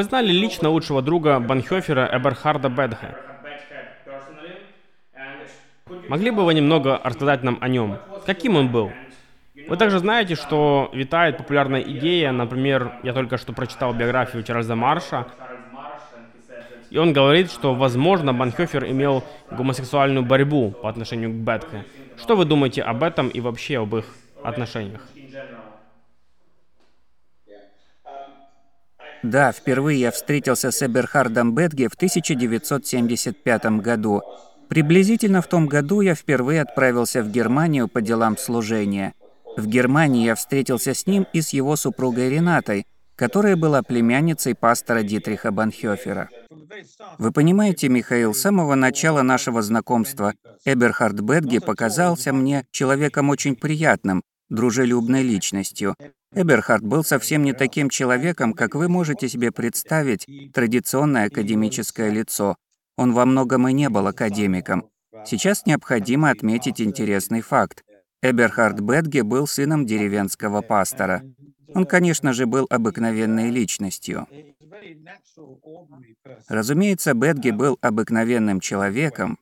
вы знали лично лучшего друга Банхёфера Эберхарда Бедхе? Могли бы вы немного рассказать нам о нем? Каким он был? Вы также знаете, что витает популярная идея, например, я только что прочитал биографию Чарльза Марша, и он говорит, что, возможно, Банхёфер имел гомосексуальную борьбу по отношению к Бетке. Что вы думаете об этом и вообще об их отношениях? Да, впервые я встретился с Эберхардом Бетге в 1975 году. Приблизительно в том году я впервые отправился в Германию по делам служения. В Германии я встретился с ним и с его супругой Ренатой, которая была племянницей пастора Дитриха Банхёфера. Вы понимаете, Михаил, с самого начала нашего знакомства Эберхард Бетге показался мне человеком очень приятным, дружелюбной личностью. Эберхард был совсем не таким человеком, как вы можете себе представить традиционное академическое лицо. Он во многом и не был академиком. Сейчас необходимо отметить интересный факт. Эберхард Бетге был сыном деревенского пастора. Он, конечно же, был обыкновенной личностью. Разумеется, Бетге был обыкновенным человеком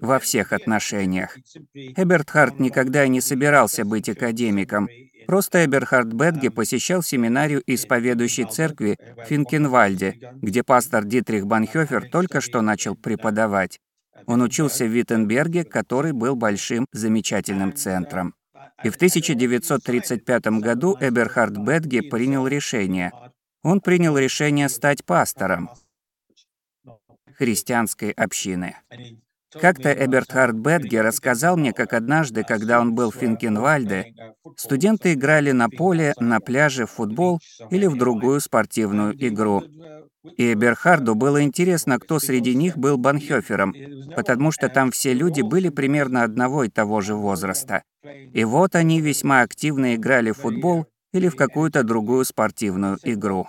во всех отношениях. Эбертхард никогда не собирался быть академиком. Просто Эберхард Бетге посещал семинарию исповедующей церкви в Финкенвальде, где пастор Дитрих Банхёфер только что начал преподавать. Он учился в Виттенберге, который был большим замечательным центром. И в 1935 году Эберхард Бетге принял решение. Он принял решение стать пастором христианской общины. Как-то Эбертхард Бетге рассказал мне, как однажды, когда он был в Финкенвальде, студенты играли на поле, на пляже в футбол или в другую спортивную игру. И Эберхарду было интересно, кто среди них был Банхёфером, потому что там все люди были примерно одного и того же возраста. И вот они весьма активно играли в футбол или в какую-то другую спортивную игру.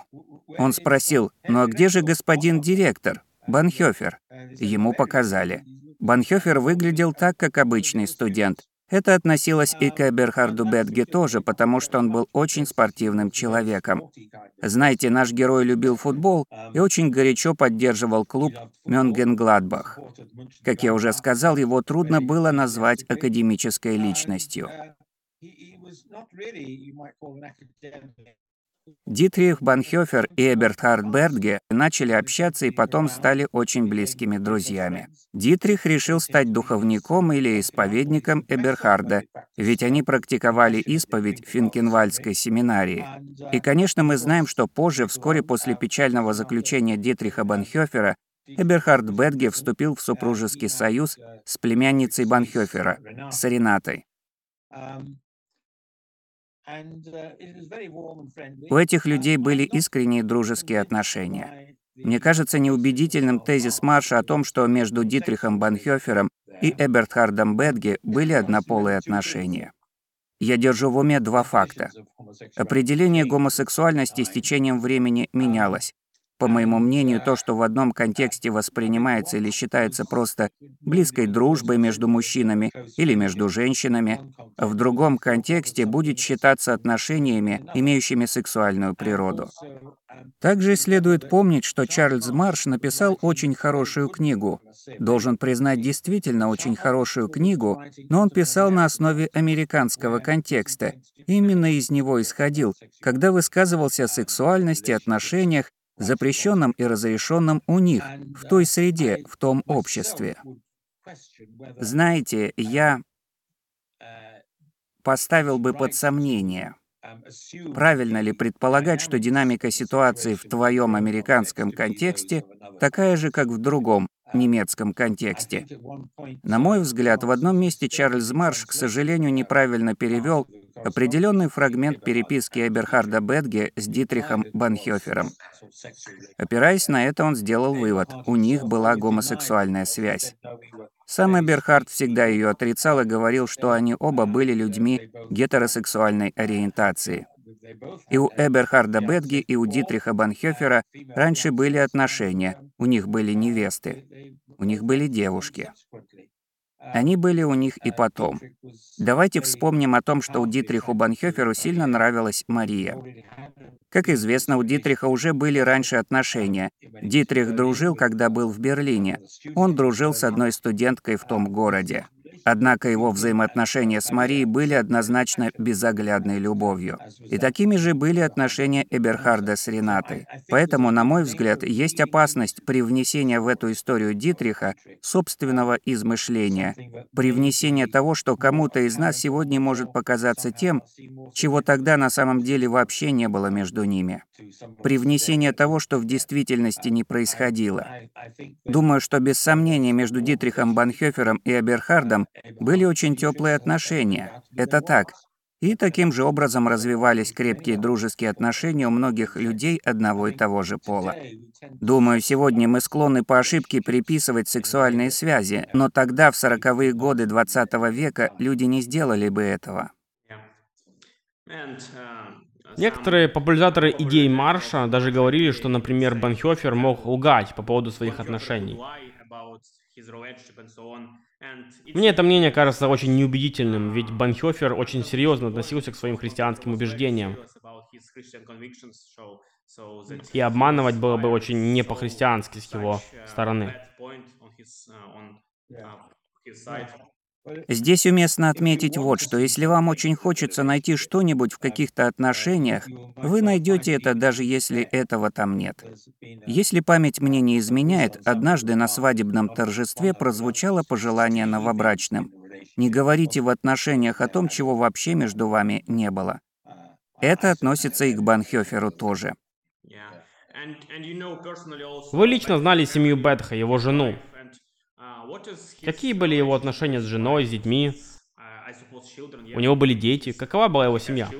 Он спросил, «Ну а где же господин директор?» Банхёфер. Ему показали. Банхёфер выглядел так, как обычный студент. Это относилось и к Эберхарду Бетге тоже, потому что он был очень спортивным человеком. Знаете, наш герой любил футбол и очень горячо поддерживал клуб Мёнгенгладбах. Как я уже сказал, его трудно было назвать академической личностью. Дитрих Банхёфер и Эбертхард Бергге начали общаться и потом стали очень близкими друзьями. Дитрих решил стать духовником или исповедником Эберхарда, ведь они практиковали исповедь в Финкенвальдской семинарии. И, конечно, мы знаем, что позже, вскоре после печального заключения Дитриха Банхёфера, Эберхард Бетге вступил в супружеский союз с племянницей Банхёфера, с Ренатой. У этих людей были искренние дружеские отношения. Мне кажется неубедительным тезис Марша о том, что между Дитрихом Банхёфером и Эбертхардом Бетге были однополые отношения. Я держу в уме два факта. Определение гомосексуальности с течением времени менялось. По моему мнению, то, что в одном контексте воспринимается или считается просто близкой дружбой между мужчинами или между женщинами, в другом контексте будет считаться отношениями, имеющими сексуальную природу. Также следует помнить, что Чарльз Марш написал очень хорошую книгу. Должен признать, действительно очень хорошую книгу, но он писал на основе американского контекста. Именно из него исходил, когда высказывался о сексуальности, отношениях запрещенном и разрешенном у них, в той среде, в том обществе. Знаете, я поставил бы под сомнение, правильно ли предполагать, что динамика ситуации в твоем американском контексте такая же, как в другом, немецком контексте. На мой взгляд, в одном месте Чарльз Марш, к сожалению, неправильно перевел определенный фрагмент переписки Эберхарда Бетге с Дитрихом Банхёфером. Опираясь на это, он сделал вывод – у них была гомосексуальная связь. Сам Эберхард всегда ее отрицал и говорил, что они оба были людьми гетеросексуальной ориентации. И у Эберхарда Бетги, и у Дитриха Банхёфера раньше были отношения, у них были невесты, у них были девушки. Они были у них и потом. Давайте вспомним о том, что у Дитриху Банхёферу сильно нравилась Мария. Как известно, у Дитриха уже были раньше отношения. Дитрих дружил, когда был в Берлине. Он дружил с одной студенткой в том городе. Однако его взаимоотношения с Марией были однозначно безоглядной любовью. И такими же были отношения Эберхарда с Ренатой. Поэтому, на мой взгляд, есть опасность при внесении в эту историю Дитриха собственного измышления, при внесении того, что кому-то из нас сегодня может показаться тем, чего тогда на самом деле вообще не было между ними. При внесении того, что в действительности не происходило. Думаю, что без сомнения между Дитрихом Банхёфером и Эберхардом были очень теплые отношения. Это так. И таким же образом развивались крепкие дружеские отношения у многих людей одного и того же пола. Думаю, сегодня мы склонны по ошибке приписывать сексуальные связи, но тогда, в сороковые годы 20 века, люди не сделали бы этого. Некоторые популяризаторы идей Марша даже говорили, что, например, Банхёфер мог лгать по поводу своих отношений. Мне это мнение кажется очень неубедительным, ведь Банхёфер очень серьезно относился к своим христианским убеждениям. И обманывать было бы очень не по-христиански с его стороны. Здесь уместно отметить вот что. Если вам очень хочется найти что-нибудь в каких-то отношениях, вы найдете это, даже если этого там нет. Если память мне не изменяет, однажды на свадебном торжестве прозвучало пожелание новобрачным. Не говорите в отношениях о том, чего вообще между вами не было. Это относится и к Банхёферу тоже. Вы лично знали семью Бетха, его жену. Какие были его отношения с женой, с детьми? У него были дети. Какова была его семья?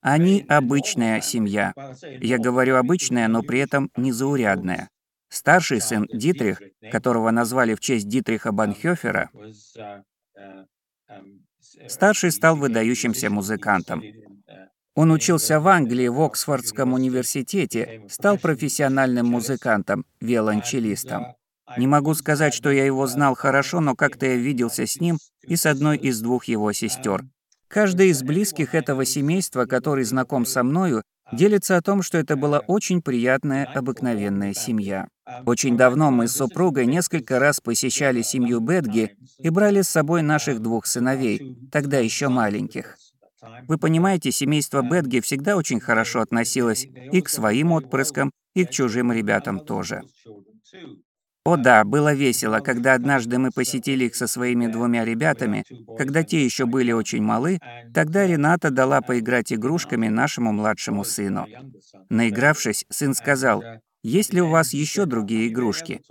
Они обычная семья. Я говорю обычная, но при этом незаурядная. Старший сын Дитрих, которого назвали в честь Дитриха Банхёфера, старший стал выдающимся музыкантом. Он учился в Англии в Оксфордском университете, стал профессиональным музыкантом, виолончелистом. Не могу сказать, что я его знал хорошо, но как-то я виделся с ним и с одной из двух его сестер. Каждый из близких этого семейства, который знаком со мною, делится о том, что это была очень приятная, обыкновенная семья. Очень давно мы с супругой несколько раз посещали семью Бетги и брали с собой наших двух сыновей, тогда еще маленьких. Вы понимаете, семейство Бетги всегда очень хорошо относилось и к своим отпрыскам, и к чужим ребятам тоже. О да, было весело, когда однажды мы посетили их со своими двумя ребятами, когда те еще были очень малы, тогда Рената дала поиграть игрушками нашему младшему сыну. Наигравшись, сын сказал, «Есть ли у вас еще другие игрушки?»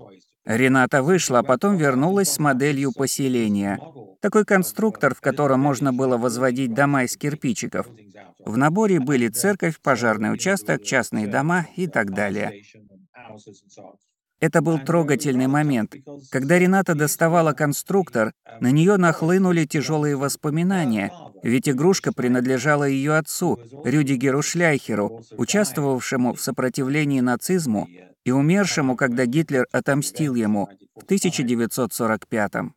Рената вышла, а потом вернулась с моделью поселения. Такой конструктор, в котором можно было возводить дома из кирпичиков. В наборе были церковь, пожарный участок, частные дома и так далее. Это был трогательный момент. Когда Рената доставала конструктор, на нее нахлынули тяжелые воспоминания, ведь игрушка принадлежала ее отцу, Рюдигеру Шляйхеру, участвовавшему в сопротивлении нацизму и умершему, когда Гитлер отомстил ему в 1945 -м.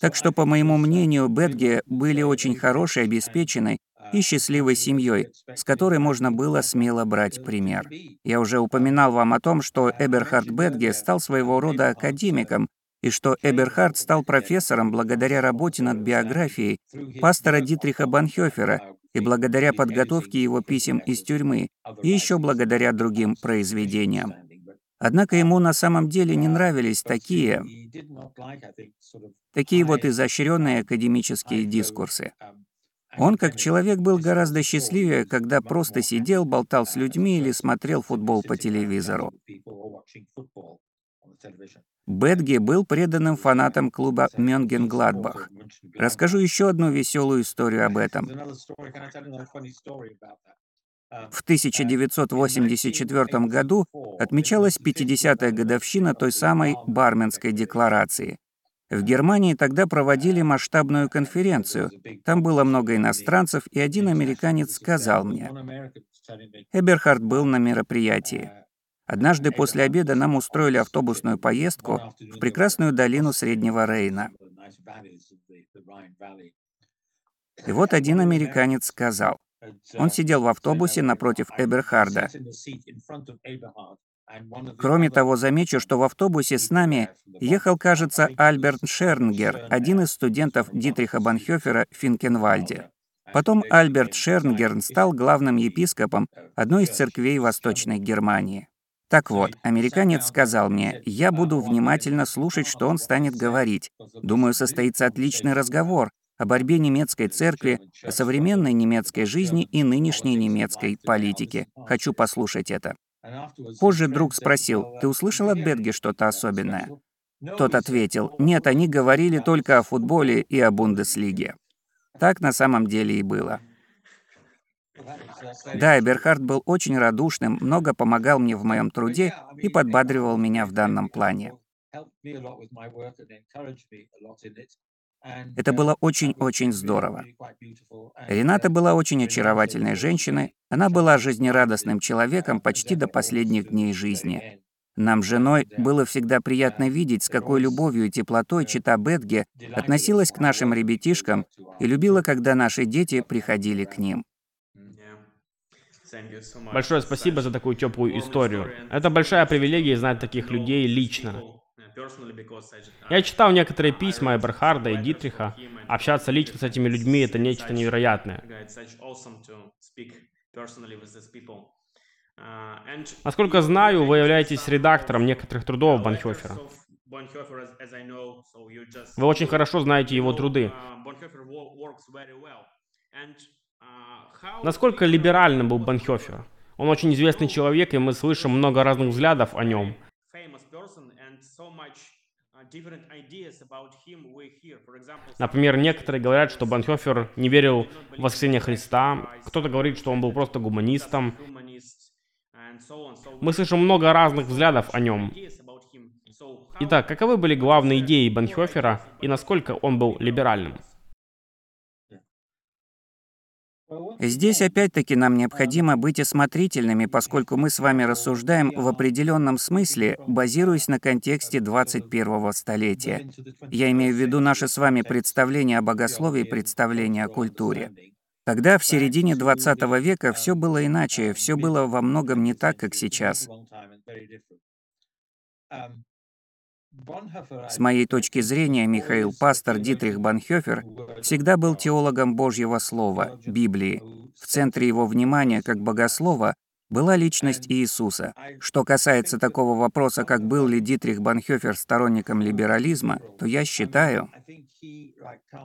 Так что, по моему мнению, Бетге были очень хорошей, обеспеченной и счастливой семьей, с которой можно было смело брать пример. Я уже упоминал вам о том, что Эберхард Бетге стал своего рода академиком, и что Эберхард стал профессором благодаря работе над биографией пастора Дитриха Банхёфера и благодаря подготовке его писем из тюрьмы, и еще благодаря другим произведениям. Однако ему на самом деле не нравились такие, такие вот изощренные академические дискурсы. Он, как человек, был гораздо счастливее, когда просто сидел, болтал с людьми или смотрел футбол по телевизору. Бетге был преданным фанатом клуба Мёнгенгладбах. Расскажу еще одну веселую историю об этом. В 1984 году отмечалась 50-я годовщина той самой Барменской декларации. В Германии тогда проводили масштабную конференцию. Там было много иностранцев, и один американец сказал мне, Эберхард был на мероприятии. Однажды после обеда нам устроили автобусную поездку в прекрасную долину Среднего Рейна. И вот один американец сказал, он сидел в автобусе напротив Эберхарда. Кроме того, замечу, что в автобусе с нами ехал, кажется, Альберт Шернгер, один из студентов Дитриха Банхёфера в Финкенвальде. Потом Альберт Шернгерн стал главным епископом одной из церквей Восточной Германии. Так вот, американец сказал мне, я буду внимательно слушать, что он станет говорить. Думаю, состоится отличный разговор о борьбе немецкой церкви, о современной немецкой жизни и нынешней немецкой политике. Хочу послушать это. Позже друг спросил, «Ты услышал от Бетги что-то особенное?» Тот ответил, «Нет, они говорили только о футболе и о Бундеслиге». Так на самом деле и было. Да, Эберхард был очень радушным, много помогал мне в моем труде и подбадривал меня в данном плане. Это было очень-очень здорово. Рената была очень очаровательной женщиной, она была жизнерадостным человеком почти до последних дней жизни. Нам женой было всегда приятно видеть, с какой любовью и теплотой чита Бетге относилась к нашим ребятишкам и любила, когда наши дети приходили к ним. Большое спасибо за такую теплую историю. Это большая привилегия знать таких людей лично. Я читал некоторые письма Эберхарда и Дитриха. Общаться лично с этими людьми — это нечто невероятное. Насколько знаю, вы являетесь редактором некоторых трудов Банхёфера. Вы очень хорошо знаете его труды. Насколько либеральным был Банхёфер? Он очень известный человек, и мы слышим много разных взглядов о нем. Например, некоторые говорят, что Банхёфер не верил в воскресение Христа, кто-то говорит, что он был просто гуманистом. Мы слышим много разных взглядов о нем. Итак, каковы были главные идеи Банхёфера и насколько он был либеральным? Здесь опять-таки нам необходимо быть осмотрительными, поскольку мы с вами рассуждаем в определенном смысле, базируясь на контексте 21-го столетия. Я имею в виду наше с вами представление о богословии и представление о культуре. Тогда, в середине 20 века, все было иначе, все было во многом не так, как сейчас. С моей точки зрения, Михаил Пастор Дитрих Банхёфер всегда был теологом Божьего Слова, Библии. В центре его внимания, как богослова, была личность Иисуса. Что касается такого вопроса, как был ли Дитрих Банхёфер сторонником либерализма, то я считаю...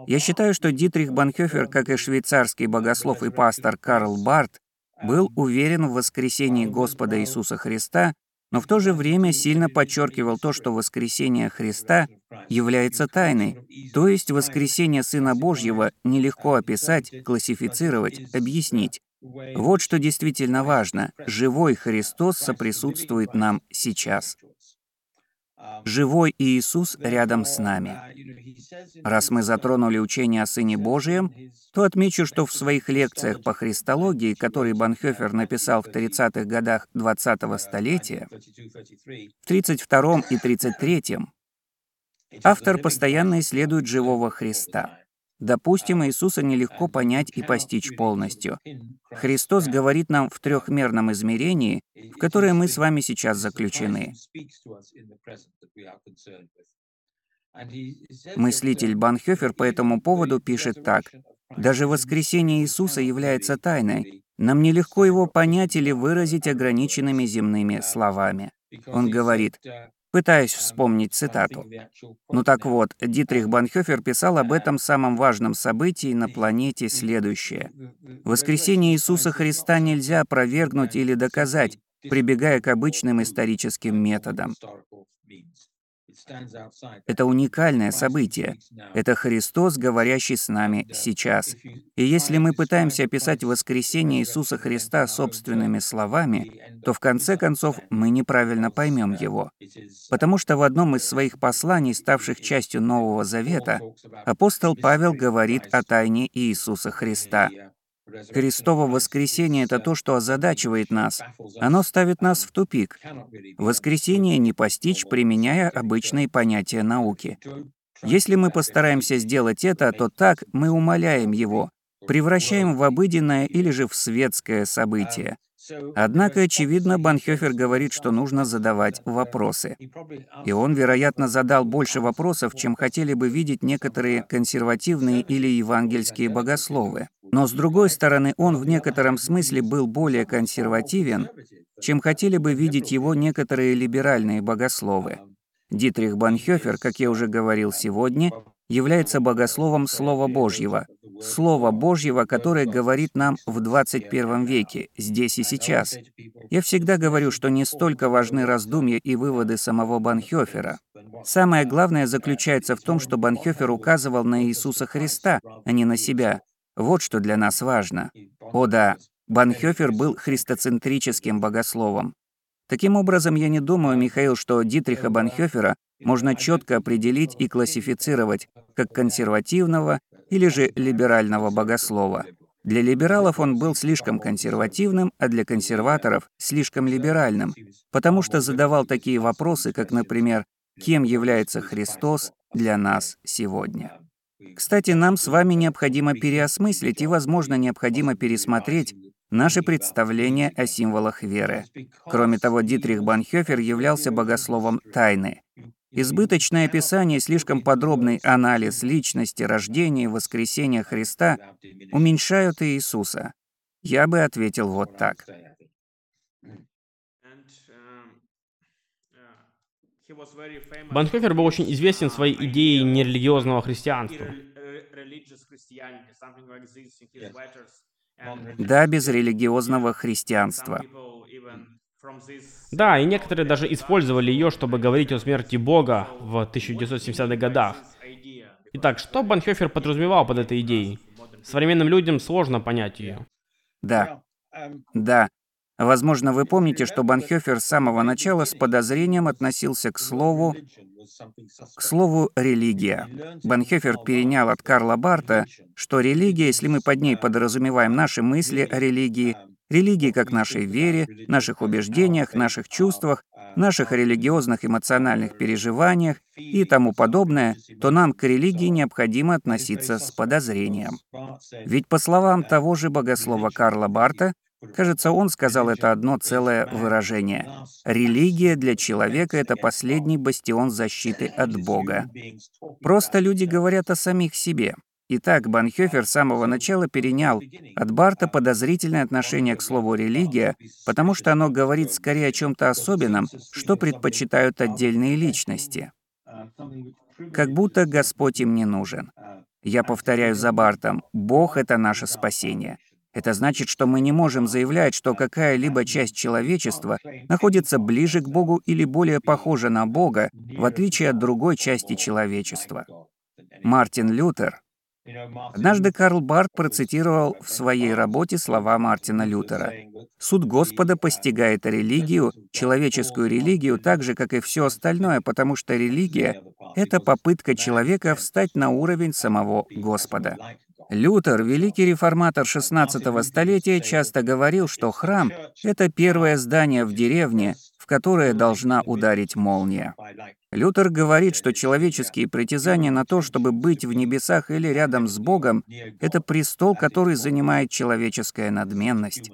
Я считаю, что Дитрих Банхёфер, как и швейцарский богослов и пастор Карл Барт, был уверен в воскресении Господа Иисуса Христа но в то же время сильно подчеркивал то, что воскресение Христа является тайной, то есть воскресение Сына Божьего нелегко описать, классифицировать, объяснить. Вот что действительно важно. Живой Христос соприсутствует нам сейчас. Живой Иисус рядом с нами. Раз мы затронули учение о Сыне Божьем, то отмечу, что в своих лекциях по христологии, которые Банхёфер написал в 30-х годах 20-го столетия, в 32 и 33 автор постоянно исследует живого Христа. Допустим, Иисуса нелегко понять и постичь полностью. Христос говорит нам в трехмерном измерении, в которое мы с вами сейчас заключены. Мыслитель Банхёфер по этому поводу пишет так. «Даже воскресение Иисуса является тайной. Нам нелегко его понять или выразить ограниченными земными словами». Он говорит, Пытаюсь вспомнить цитату. Ну так вот, Дитрих Банхёфер писал об этом самом важном событии на планете следующее. Воскресение Иисуса Христа нельзя опровергнуть или доказать, прибегая к обычным историческим методам. Это уникальное событие. Это Христос, говорящий с нами сейчас. И если мы пытаемся описать воскресение Иисуса Христа собственными словами, то в конце концов мы неправильно поймем его. Потому что в одном из своих посланий, ставших частью Нового Завета, апостол Павел говорит о тайне Иисуса Христа. Христово воскресение — это то, что озадачивает нас. Оно ставит нас в тупик. Воскресение не постичь, применяя обычные понятия науки. Если мы постараемся сделать это, то так мы умоляем его, превращаем в обыденное или же в светское событие. Однако, очевидно, Банхёфер говорит, что нужно задавать вопросы. И он, вероятно, задал больше вопросов, чем хотели бы видеть некоторые консервативные или евангельские богословы. Но, с другой стороны, он в некотором смысле был более консервативен, чем хотели бы видеть его некоторые либеральные богословы. Дитрих Банхёфер, как я уже говорил сегодня, является богословом Слова Божьего. Слова Божьего, которое говорит нам в 21 веке, здесь и сейчас. Я всегда говорю, что не столько важны раздумья и выводы самого Банхёфера. Самое главное заключается в том, что Банхёфер указывал на Иисуса Христа, а не на себя. Вот что для нас важно. О да, Банхёфер был христоцентрическим богословом. Таким образом, я не думаю, Михаил, что Дитриха Банхёфера можно четко определить и классифицировать как консервативного или же либерального богослова. Для либералов он был слишком консервативным, а для консерваторов — слишком либеральным, потому что задавал такие вопросы, как, например, «Кем является Христос для нас сегодня?». Кстати, нам с вами необходимо переосмыслить и, возможно, необходимо пересмотреть Наши представления о символах веры. Кроме того, Дитрих Банхёфер являлся богословом тайны. Избыточное описание и слишком подробный анализ личности, рождения и воскресения Христа уменьшают Иисуса. Я бы ответил вот так. Банхофер был очень известен своей идеей нерелигиозного христианства. Да, без религиозного христианства. Да, и некоторые даже использовали ее, чтобы говорить о смерти Бога в 1970-х годах. Итак, что Банхёфер подразумевал под этой идеей? Современным людям сложно понять ее. Да, да. Возможно, вы помните, что Банхёфер с самого начала с подозрением относился к слову к слову «религия». Банхёфер перенял от Карла Барта, что религия, если мы под ней подразумеваем наши мысли о религии, религии как нашей вере, наших убеждениях, наших чувствах, наших религиозных эмоциональных переживаниях и тому подобное, то нам к религии необходимо относиться с подозрением. Ведь по словам того же богослова Карла Барта, Кажется, он сказал это одно целое выражение. Религия для человека — это последний бастион защиты от Бога. Просто люди говорят о самих себе. Итак, Банхёфер с самого начала перенял от Барта подозрительное отношение к слову «религия», потому что оно говорит скорее о чем то особенном, что предпочитают отдельные личности. Как будто Господь им не нужен. Я повторяю за Бартом, Бог — это наше спасение. Это значит, что мы не можем заявлять, что какая-либо часть человечества находится ближе к Богу или более похожа на Бога, в отличие от другой части человечества. Мартин Лютер. Однажды Карл Барт процитировал в своей работе слова Мартина Лютера. «Суд Господа постигает религию, человеческую религию, так же, как и все остальное, потому что религия — это попытка человека встать на уровень самого Господа. Лютер, великий реформатор XVI столетия, часто говорил, что храм — это первое здание в деревне, в которое должна ударить молния. Лютер говорит, что человеческие притязания на то, чтобы быть в небесах или рядом с Богом, это престол, который занимает человеческая надменность.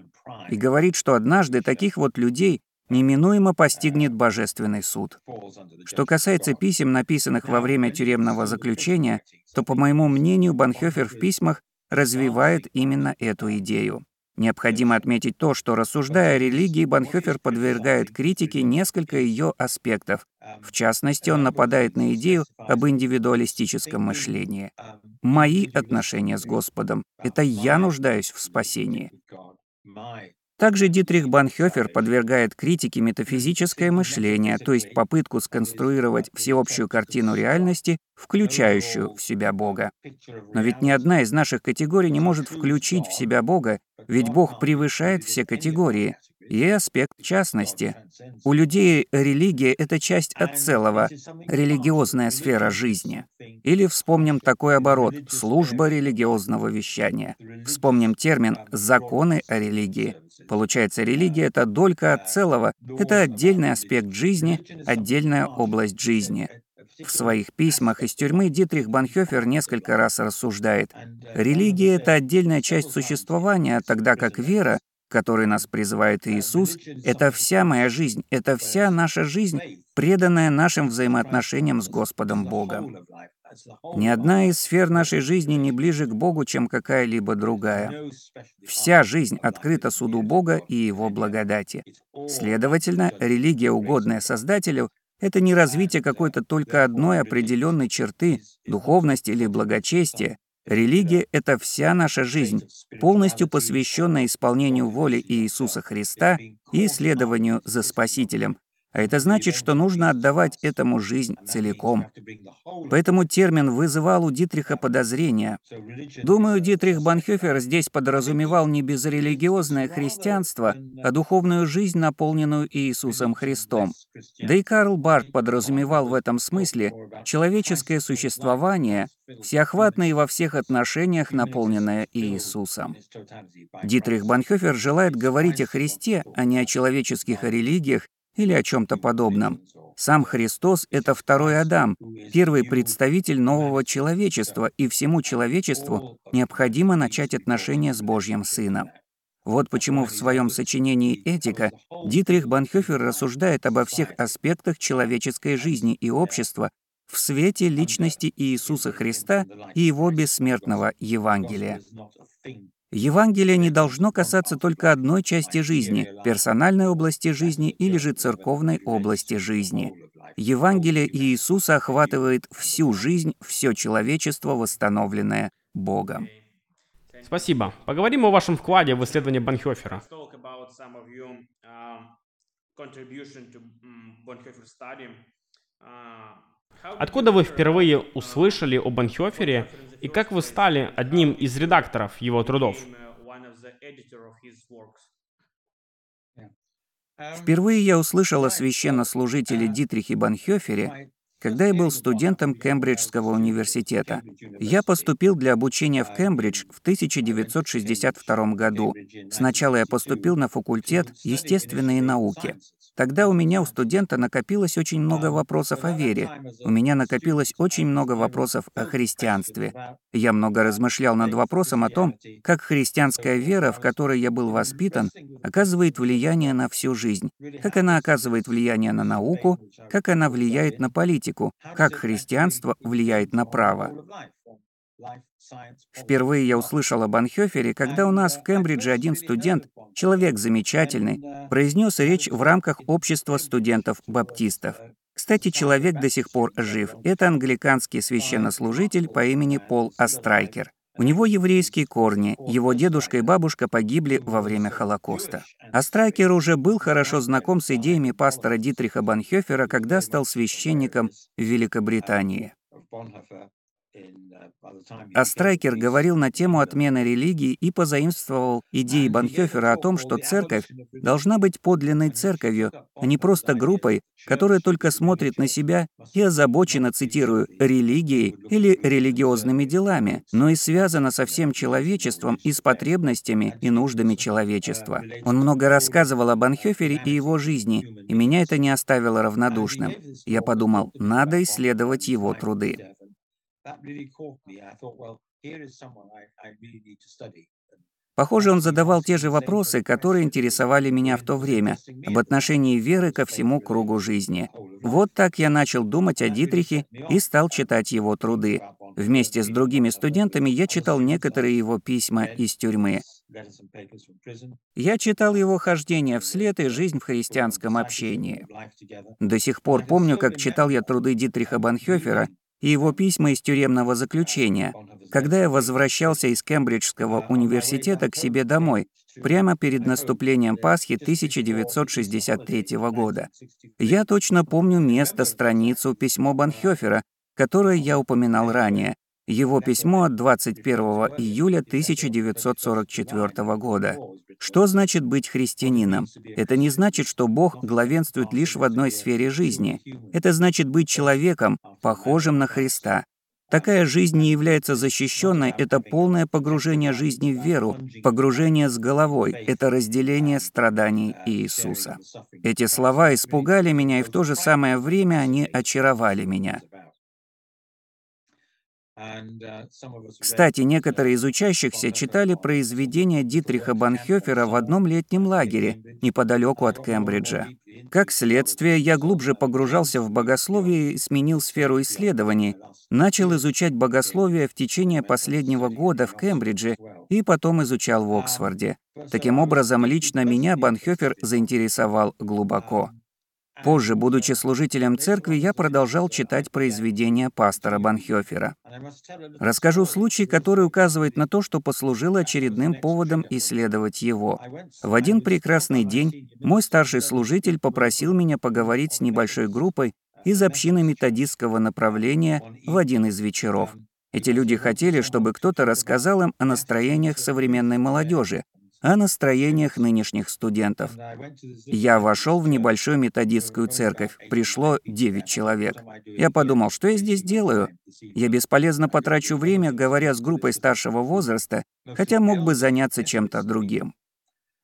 И говорит, что однажды таких вот людей неминуемо постигнет божественный суд. Что касается писем, написанных во время тюремного заключения, то, по моему мнению, Банхёфер в письмах развивает именно эту идею. Необходимо отметить то, что, рассуждая о религии, Банхёфер подвергает критике несколько ее аспектов. В частности, он нападает на идею об индивидуалистическом мышлении. «Мои отношения с Господом — это я нуждаюсь в спасении». Также Дитрих Банхёфер подвергает критике метафизическое мышление, то есть попытку сконструировать всеобщую картину реальности, включающую в себя Бога. Но ведь ни одна из наших категорий не может включить в себя Бога, ведь Бог превышает все категории и аспект частности. У людей религия — это часть от целого, религиозная сфера жизни. Или вспомним такой оборот — служба религиозного вещания. Вспомним термин «законы о религии». Получается, религия — это долька от целого, это отдельный аспект жизни, отдельная область жизни. В своих письмах из тюрьмы Дитрих Банхёфер несколько раз рассуждает. Религия — это отдельная часть существования, тогда как вера, которой нас призывает Иисус, это вся моя жизнь, это вся наша жизнь, преданная нашим взаимоотношениям с Господом Богом. Ни одна из сфер нашей жизни не ближе к Богу, чем какая-либо другая. Вся жизнь открыта суду Бога и Его благодати. Следовательно, религия, угодная Создателю, это не развитие какой-то только одной определенной черты, духовности или благочестия. Религия — это вся наша жизнь, полностью посвященная исполнению воли Иисуса Христа и следованию за Спасителем, а это значит, что нужно отдавать этому жизнь целиком. Поэтому термин вызывал у Дитриха подозрения. Думаю, Дитрих Банхёфер здесь подразумевал не безрелигиозное христианство, а духовную жизнь, наполненную Иисусом Христом. Да и Карл Барт подразумевал в этом смысле человеческое существование, всеохватное и во всех отношениях наполненное Иисусом. Дитрих Банхёфер желает говорить о Христе, а не о человеческих религиях или о чем-то подобном. Сам Христос — это второй Адам, первый представитель нового человечества, и всему человечеству необходимо начать отношения с Божьим Сыном. Вот почему в своем сочинении «Этика» Дитрих Банхёфер рассуждает обо всех аспектах человеческой жизни и общества в свете личности Иисуса Христа и его бессмертного Евангелия. Евангелие не должно касаться только одной части жизни, персональной области жизни или же церковной области жизни. Евангелие Иисуса охватывает всю жизнь, все человечество, восстановленное Богом. Спасибо. Поговорим о вашем вкладе в исследование Банхёфера. Откуда вы впервые услышали о Банхёфере и как вы стали одним из редакторов его трудов? Впервые я услышал о священнослужителе Дитрихе Банхёфере когда я был студентом Кембриджского университета, я поступил для обучения в Кембридж в 1962 году. Сначала я поступил на факультет естественные науки. Тогда у меня, у студента, накопилось очень много вопросов о вере. У меня накопилось очень много вопросов о христианстве. Я много размышлял над вопросом о том, как христианская вера, в которой я был воспитан, оказывает влияние на всю жизнь, как она оказывает влияние на науку, как она влияет на политику, как христианство влияет на право. Впервые я услышал об Анхёфере, когда у нас в Кембридже один студент, человек замечательный, произнес речь в рамках общества студентов-баптистов. Кстати, человек до сих пор жив. Это англиканский священнослужитель по имени Пол Астрайкер. У него еврейские корни, его дедушка и бабушка погибли во время Холокоста. Астрайкер уже был хорошо знаком с идеями пастора Дитриха Банхёфера, когда стал священником в Великобритании. А Страйкер говорил на тему отмены религии и позаимствовал идеи Банхёфера о том, что церковь должна быть подлинной церковью, а не просто группой, которая только смотрит на себя и озабочена, цитирую, «религией» или «религиозными делами», но и связана со всем человечеством и с потребностями и нуждами человечества. Он много рассказывал о Банхёфере и его жизни, и меня это не оставило равнодушным. Я подумал, надо исследовать его труды. Похоже, он задавал те же вопросы, которые интересовали меня в то время, об отношении веры ко всему кругу жизни. Вот так я начал думать о Дитрихе и стал читать его труды. Вместе с другими студентами я читал некоторые его письма из тюрьмы. Я читал его хождение вслед и жизнь в христианском общении. До сих пор помню, как читал я труды Дитриха Банхёфера и его письма из тюремного заключения, когда я возвращался из Кембриджского университета к себе домой, прямо перед наступлением Пасхи 1963 года. Я точно помню место, страницу, письмо Банхёфера, которое я упоминал ранее, его письмо от 21 июля 1944 года. Что значит быть христианином? Это не значит, что Бог главенствует лишь в одной сфере жизни. Это значит быть человеком, похожим на Христа. Такая жизнь не является защищенной, это полное погружение жизни в веру, погружение с головой, это разделение страданий Иисуса. Эти слова испугали меня, и в то же самое время они очаровали меня. Кстати, некоторые из учащихся читали произведения Дитриха Банхёфера в одном летнем лагере неподалеку от Кембриджа. Как следствие, я глубже погружался в богословие и сменил сферу исследований, начал изучать богословие в течение последнего года в Кембридже и потом изучал в Оксфорде. Таким образом, лично меня Банхёфер заинтересовал глубоко. Позже, будучи служителем церкви, я продолжал читать произведения пастора Банхёфера. Расскажу случай, который указывает на то, что послужило очередным поводом исследовать его. В один прекрасный день мой старший служитель попросил меня поговорить с небольшой группой из общины методистского направления в один из вечеров. Эти люди хотели, чтобы кто-то рассказал им о настроениях современной молодежи, о настроениях нынешних студентов. Я вошел в небольшую методистскую церковь. Пришло 9 человек. Я подумал, что я здесь делаю? Я бесполезно потрачу время, говоря с группой старшего возраста, хотя мог бы заняться чем-то другим.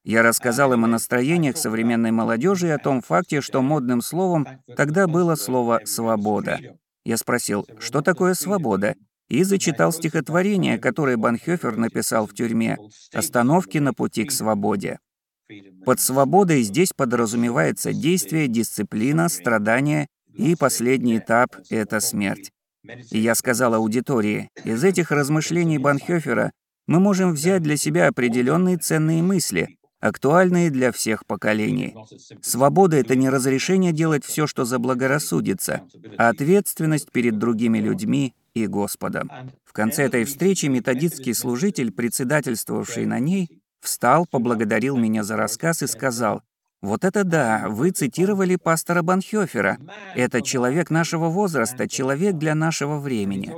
Я рассказал им о настроениях современной молодежи и о том факте, что модным словом тогда было слово «свобода». Я спросил, что такое свобода? И зачитал стихотворение, которое Банхёфер написал в тюрьме «Остановки на пути к свободе». Под свободой здесь подразумевается действие, дисциплина, страдание и последний этап — это смерть. И я сказал аудитории, из этих размышлений Банхёфера мы можем взять для себя определенные ценные мысли, актуальные для всех поколений. Свобода — это не разрешение делать все, что заблагорассудится, а ответственность перед другими людьми и Господом. В конце этой встречи методистский служитель, председательствовавший на ней, встал, поблагодарил меня за рассказ и сказал, «Вот это да, вы цитировали пастора Банхёфера. Это человек нашего возраста, человек для нашего времени».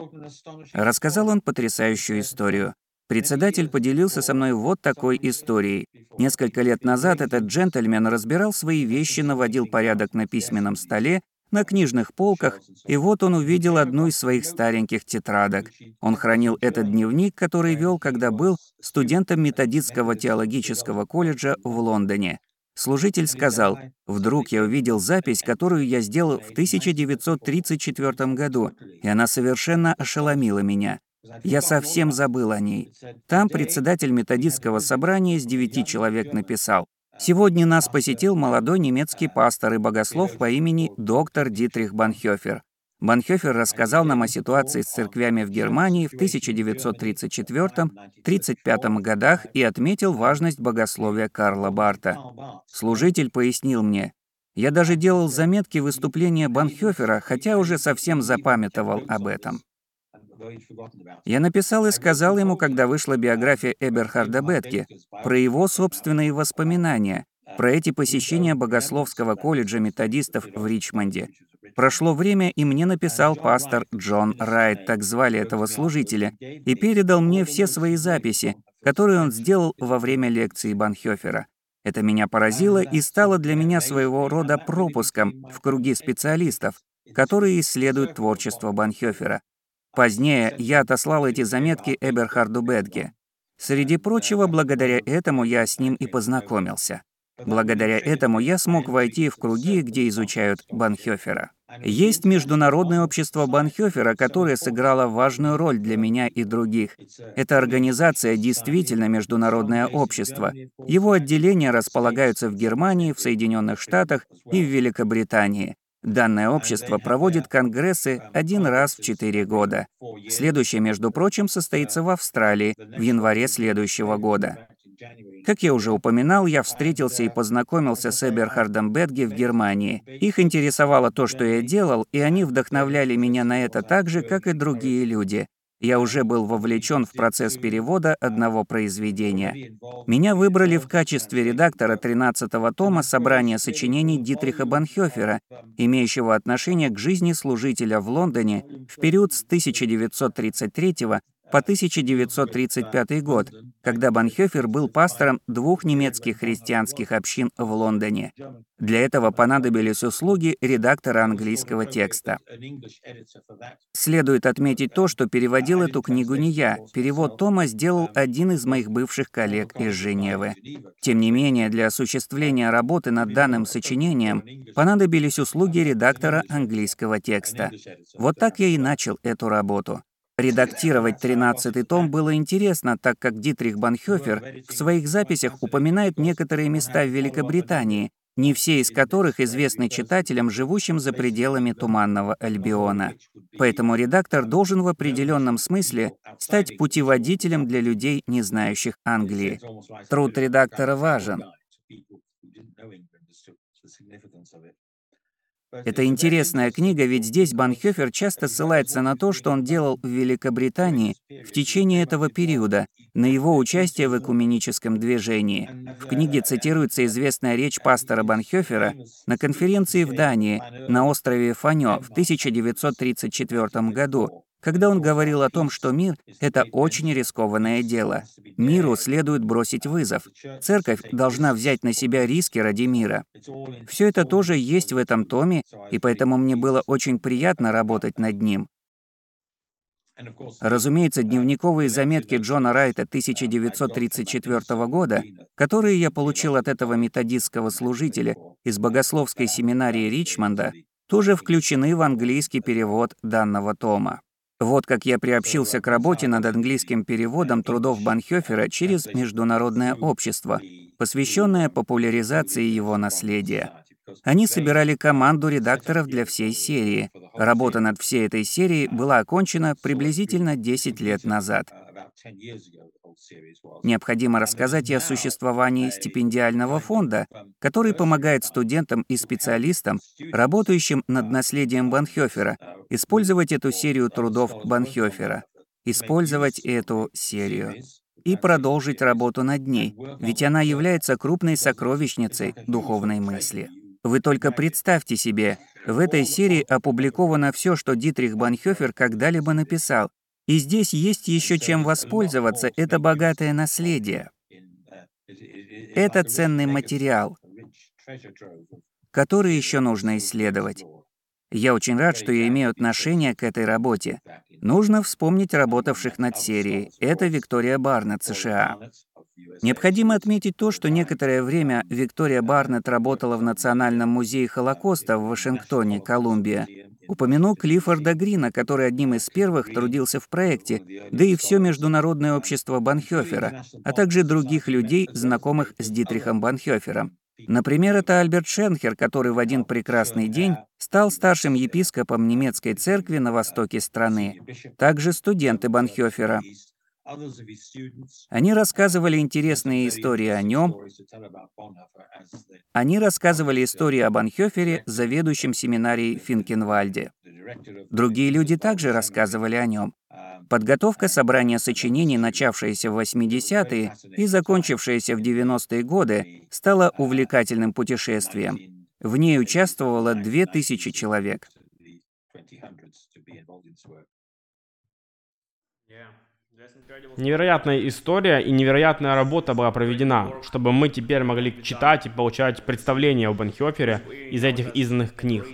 Рассказал он потрясающую историю. Председатель поделился со мной вот такой историей. Несколько лет назад этот джентльмен разбирал свои вещи, наводил порядок на письменном столе на книжных полках, и вот он увидел одну из своих стареньких тетрадок. Он хранил этот дневник, который вел, когда был студентом методистского теологического колледжа в Лондоне. Служитель сказал, «Вдруг я увидел запись, которую я сделал в 1934 году, и она совершенно ошеломила меня. Я совсем забыл о ней. Там председатель методистского собрания из девяти человек написал, Сегодня нас посетил молодой немецкий пастор и богослов по имени доктор Дитрих Банхёфер. Банхёфер рассказал нам о ситуации с церквями в Германии в 1934-35 годах и отметил важность богословия Карла Барта. Служитель пояснил мне, я даже делал заметки выступления Банхёфера, хотя уже совсем запамятовал об этом. Я написал и сказал ему, когда вышла биография Эберхарда Бетки, про его собственные воспоминания, про эти посещения Богословского колледжа методистов в Ричмонде. Прошло время, и мне написал пастор Джон Райт, так звали этого служителя, и передал мне все свои записи, которые он сделал во время лекции Банхёфера. Это меня поразило и стало для меня своего рода пропуском в круги специалистов, которые исследуют творчество Банхёфера. Позднее я отослал эти заметки Эберхарду Бетге. Среди прочего, благодаря этому я с ним и познакомился. Благодаря этому я смог войти в круги, где изучают Банхёфера. Есть Международное общество Банхёфера, которое сыграло важную роль для меня и других. Эта организация действительно международное общество. Его отделения располагаются в Германии, в Соединенных Штатах и в Великобритании. Данное общество проводит конгрессы один раз в четыре года. Следующее, между прочим, состоится в Австралии в январе следующего года. Как я уже упоминал, я встретился и познакомился с Эберхардом Бетге в Германии. Их интересовало то, что я делал, и они вдохновляли меня на это так же, как и другие люди. Я уже был вовлечен в процесс перевода одного произведения. Меня выбрали в качестве редактора 13-го тома собрания сочинений Дитриха Банхёфера, имеющего отношение к жизни служителя в Лондоне в период с 1933 по 1935 год, когда Банхёфер был пастором двух немецких христианских общин в Лондоне. Для этого понадобились услуги редактора английского текста. Следует отметить то, что переводил эту книгу не я. Перевод тома сделал один из моих бывших коллег из Женевы. Тем не менее, для осуществления работы над данным сочинением понадобились услуги редактора английского текста. Вот так я и начал эту работу. Редактировать 13-й том было интересно, так как Дитрих Банхёфер в своих записях упоминает некоторые места в Великобритании, не все из которых известны читателям, живущим за пределами Туманного Альбиона. Поэтому редактор должен в определенном смысле стать путеводителем для людей, не знающих Англии. Труд редактора важен. Это интересная книга, ведь здесь Банхёфер часто ссылается на то, что он делал в Великобритании в течение этого периода, на его участие в экуменическом движении. В книге цитируется известная речь пастора Банхёфера на конференции в Дании на острове Фанё в 1934 году, когда он говорил о том, что мир — это очень рискованное дело. Миру следует бросить вызов. Церковь должна взять на себя риски ради мира. Все это тоже есть в этом томе, и поэтому мне было очень приятно работать над ним. Разумеется, дневниковые заметки Джона Райта 1934 года, которые я получил от этого методистского служителя из богословской семинарии Ричмонда, тоже включены в английский перевод данного тома. Вот как я приобщился к работе над английским переводом трудов Банхёфера через Международное общество, посвященное популяризации его наследия. Они собирали команду редакторов для всей серии. Работа над всей этой серией была окончена приблизительно 10 лет назад. Необходимо рассказать и о существовании стипендиального фонда, который помогает студентам и специалистам, работающим над наследием Банхёфера, использовать эту серию трудов Банхёфера, использовать эту серию и продолжить работу над ней, ведь она является крупной сокровищницей духовной мысли. Вы только представьте себе, в этой серии опубликовано все, что Дитрих Банхёфер когда-либо написал, и здесь есть еще чем воспользоваться, это богатое наследие. Это ценный материал, который еще нужно исследовать. Я очень рад, что я имею отношение к этой работе. Нужно вспомнить работавших над серией. Это Виктория Барнетт, США. Необходимо отметить то, что некоторое время Виктория Барнетт работала в Национальном музее Холокоста в Вашингтоне, Колумбия. Упомяну Клиффорда Грина, который одним из первых трудился в проекте, да и все Международное общество Банхёфера, а также других людей, знакомых с Дитрихом Банхёфером. Например, это Альберт Шенхер, который в один прекрасный день стал старшим епископом немецкой церкви на востоке страны. Также студенты Банхёфера. Они рассказывали интересные истории о нем. Они рассказывали истории об Анхёфере, заведующем семинарией Финкенвальде. Другие люди также рассказывали о нем. Подготовка собрания сочинений, начавшаяся в 80-е и закончившаяся в 90-е годы, стала увлекательным путешествием. В ней участвовало 2000 человек. Невероятная история и невероятная работа была проведена, чтобы мы теперь могли читать и получать представления об Бенхёфере из этих изданных книг.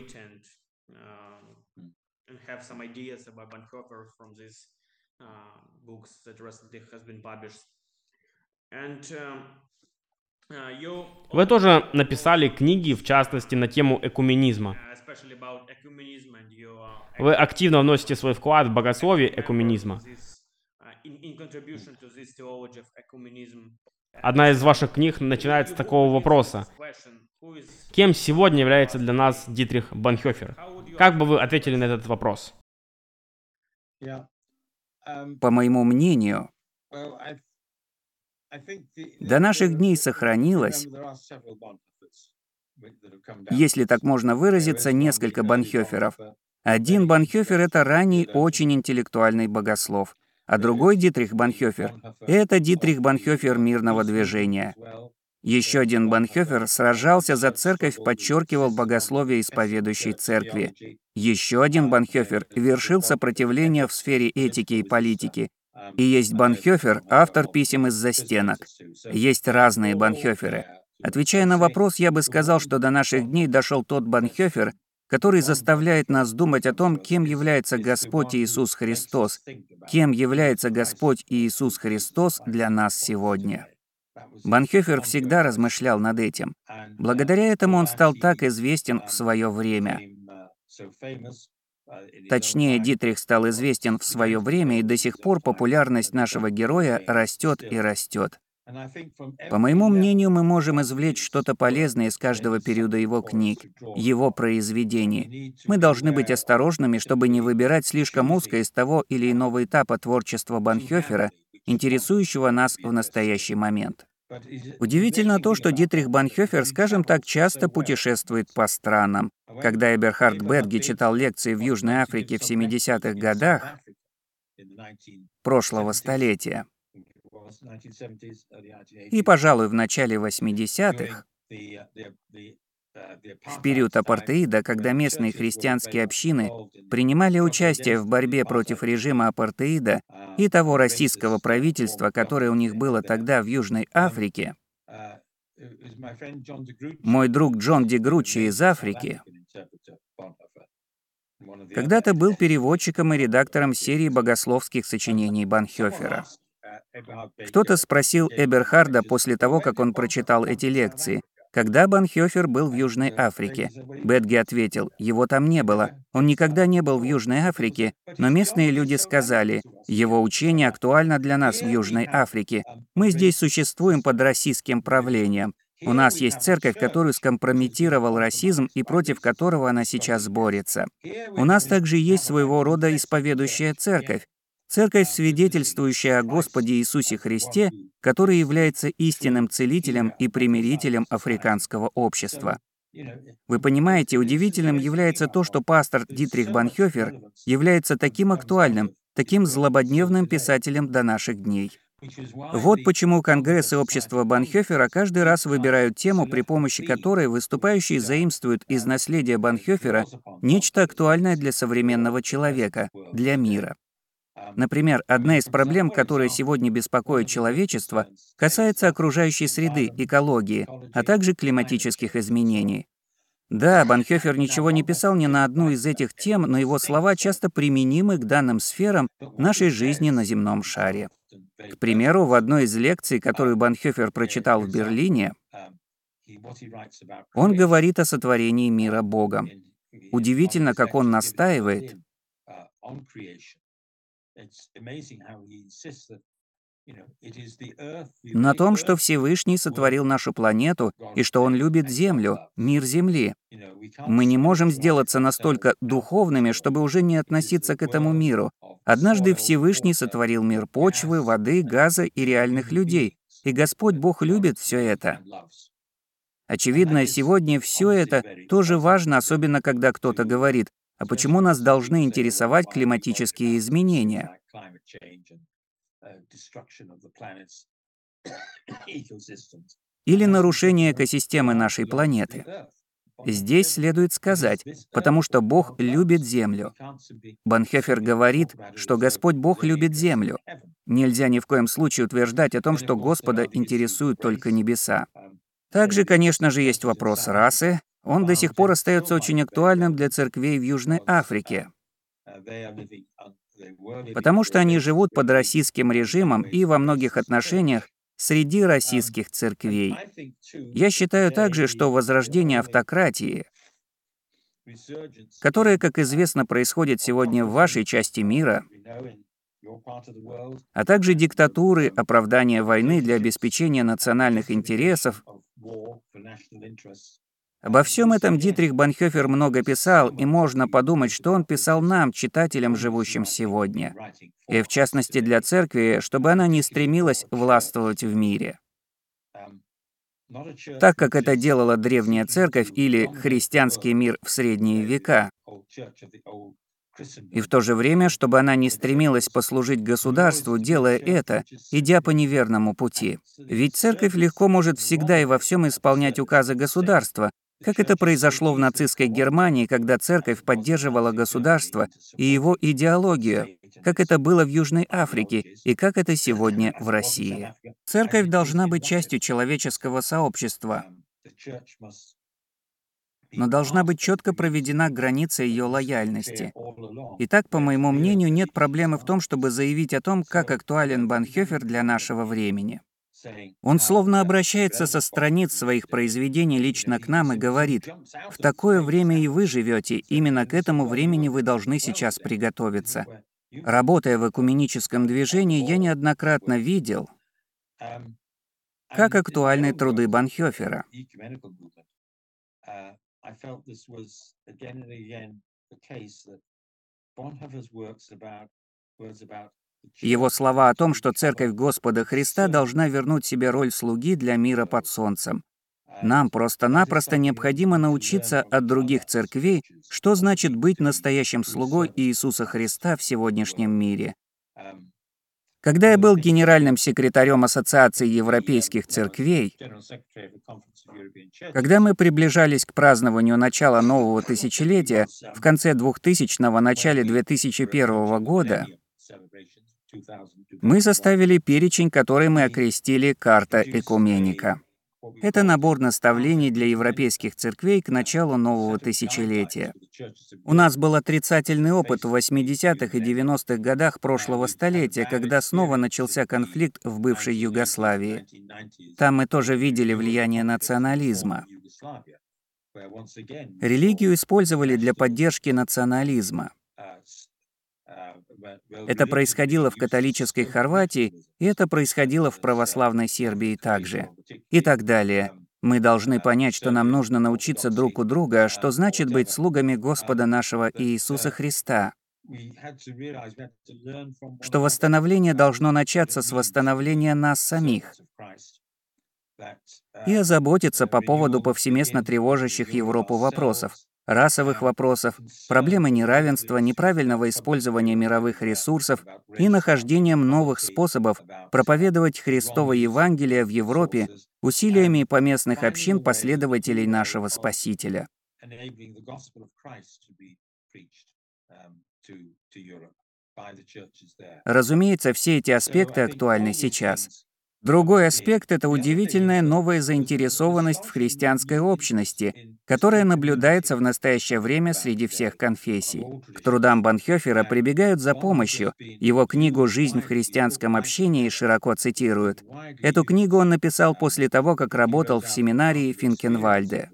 Вы тоже написали книги, в частности, на тему экуменизма. Вы активно вносите свой вклад в богословие экуменизма. Одна из ваших книг начинается с такого вопроса. Кем сегодня является для нас Дитрих Банхёфер? Как бы вы ответили на этот вопрос? По моему мнению, до наших дней сохранилось, если так можно выразиться, несколько банхёферов. Один банхёфер — это ранний, очень интеллектуальный богослов а другой Дитрих Банхёфер — это Дитрих Банхёфер мирного движения. Еще один Банхёфер сражался за церковь, подчеркивал богословие исповедующей церкви. Еще один Банхёфер вершил сопротивление в сфере этики и политики. И есть Банхёфер, автор писем из застенок. Есть разные Банхёферы. Отвечая на вопрос, я бы сказал, что до наших дней дошел тот Банхёфер, который заставляет нас думать о том, кем является Господь Иисус Христос, кем является Господь Иисус Христос для нас сегодня. Банхёфер всегда размышлял над этим. Благодаря этому он стал так известен в свое время. Точнее, Дитрих стал известен в свое время, и до сих пор популярность нашего героя растет и растет. По моему мнению, мы можем извлечь что-то полезное из каждого периода его книг, его произведений. Мы должны быть осторожными, чтобы не выбирать слишком узко из того или иного этапа творчества Банхёфера, интересующего нас в настоящий момент. Удивительно то, что Дитрих Банхёфер, скажем так, часто путешествует по странам. Когда Эберхард Бетге читал лекции в Южной Африке в 70-х годах прошлого столетия, и, пожалуй, в начале 80-х, в период апартеида, когда местные христианские общины принимали участие в борьбе против режима апартеида и того российского правительства, которое у них было тогда в Южной Африке, мой друг Джон Дегруччи из Африки когда-то был переводчиком и редактором серии богословских сочинений Банхёфера. Кто-то спросил Эберхарда после того, как он прочитал эти лекции, когда Банхёфер был в Южной Африке. Бетги ответил, его там не было. Он никогда не был в Южной Африке, но местные люди сказали, его учение актуально для нас в Южной Африке. Мы здесь существуем под российским правлением. У нас есть церковь, которую скомпрометировал расизм и против которого она сейчас борется. У нас также есть своего рода исповедующая церковь, Церковь, свидетельствующая о Господе Иисусе Христе, который является истинным целителем и примирителем африканского общества. Вы понимаете, удивительным является то, что пастор Дитрих Банхёфер является таким актуальным, таким злободневным писателем до наших дней. Вот почему Конгресс и общество Банхёфера каждый раз выбирают тему, при помощи которой выступающие заимствуют из наследия Банхёфера нечто актуальное для современного человека, для мира. Например, одна из проблем, которая сегодня беспокоит человечество, касается окружающей среды, экологии, а также климатических изменений. Да, Банхёфер ничего не писал ни на одну из этих тем, но его слова часто применимы к данным сферам нашей жизни на земном шаре. К примеру, в одной из лекций, которую Банхёфер прочитал в Берлине, он говорит о сотворении мира Богом. Удивительно, как он настаивает на том, что Всевышний сотворил нашу планету и что Он любит Землю, мир Земли. Мы не можем сделаться настолько духовными, чтобы уже не относиться к этому миру. Однажды Всевышний сотворил мир почвы, воды, газа и реальных людей, и Господь Бог любит все это. Очевидно, сегодня все это тоже важно, особенно когда кто-то говорит, а почему нас должны интересовать климатические изменения? Или нарушение экосистемы нашей планеты? Здесь следует сказать, потому что Бог любит Землю. Банхефер говорит, что Господь Бог любит Землю. Нельзя ни в коем случае утверждать о том, что Господа интересуют только небеса. Также, конечно же, есть вопрос расы, он до сих пор остается очень актуальным для церквей в Южной Африке, потому что они живут под российским режимом и во многих отношениях среди российских церквей. Я считаю также, что возрождение автократии, которое, как известно, происходит сегодня в вашей части мира, а также диктатуры, оправдания войны для обеспечения национальных интересов, Обо всем этом Дитрих Банхёфер много писал, и можно подумать, что он писал нам, читателям, живущим сегодня. И в частности для церкви, чтобы она не стремилась властвовать в мире. Так как это делала древняя церковь или христианский мир в средние века. И в то же время, чтобы она не стремилась послужить государству, делая это, идя по неверному пути. Ведь церковь легко может всегда и во всем исполнять указы государства, как это произошло в нацистской Германии, когда церковь поддерживала государство и его идеологию, как это было в Южной Африке и как это сегодня в России. Церковь должна быть частью человеческого сообщества, но должна быть четко проведена граница ее лояльности. Итак, по моему мнению, нет проблемы в том, чтобы заявить о том, как актуален Банхёфер для нашего времени. Он словно обращается со страниц своих произведений лично к нам и говорит, «В такое время и вы живете, именно к этому времени вы должны сейчас приготовиться». Работая в экуменическом движении, я неоднократно видел, как актуальны труды Банхёфера. Его слова о том, что Церковь Господа Христа должна вернуть себе роль слуги для мира под солнцем. Нам просто-напросто необходимо научиться от других церквей, что значит быть настоящим слугой Иисуса Христа в сегодняшнем мире. Когда я был генеральным секретарем Ассоциации европейских церквей, когда мы приближались к празднованию начала нового тысячелетия в конце 2000-го, начале 2001 года, мы составили перечень, который мы окрестили «Карта Экуменика». Это набор наставлений для европейских церквей к началу нового тысячелетия. У нас был отрицательный опыт в 80-х и 90-х годах прошлого столетия, когда снова начался конфликт в бывшей Югославии. Там мы тоже видели влияние национализма. Религию использовали для поддержки национализма. Это происходило в католической Хорватии, и это происходило в православной Сербии также. И так далее. Мы должны понять, что нам нужно научиться друг у друга, что значит быть слугами Господа нашего Иисуса Христа. Что восстановление должно начаться с восстановления нас самих и озаботиться по поводу повсеместно тревожащих Европу вопросов, расовых вопросов, проблемы неравенства, неправильного использования мировых ресурсов и нахождением новых способов проповедовать Христово Евангелие в Европе усилиями поместных общин последователей нашего Спасителя. Разумеется, все эти аспекты актуальны сейчас. Другой аспект — это удивительная новая заинтересованность в христианской общности, которая наблюдается в настоящее время среди всех конфессий. К трудам Банхёфера прибегают за помощью. Его книгу «Жизнь в христианском общении» широко цитируют. Эту книгу он написал после того, как работал в семинарии Финкенвальде.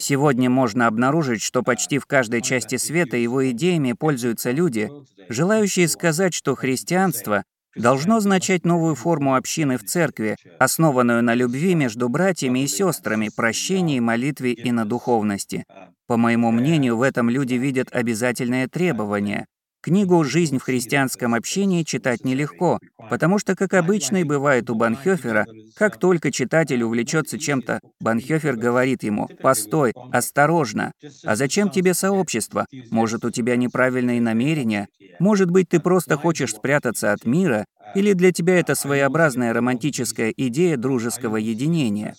Сегодня можно обнаружить, что почти в каждой части света его идеями пользуются люди, желающие сказать, что христианство должно означать новую форму общины в церкви, основанную на любви между братьями и сестрами, прощении, молитве и на духовности. По моему мнению, в этом люди видят обязательное требование. Книгу «Жизнь в христианском общении» читать нелегко, потому что, как обычно и бывает у Банхёфера, как только читатель увлечется чем-то, Банхёфер говорит ему «Постой, осторожно! А зачем тебе сообщество? Может, у тебя неправильные намерения? Может быть, ты просто хочешь спрятаться от мира? Или для тебя это своеобразная романтическая идея дружеского единения?»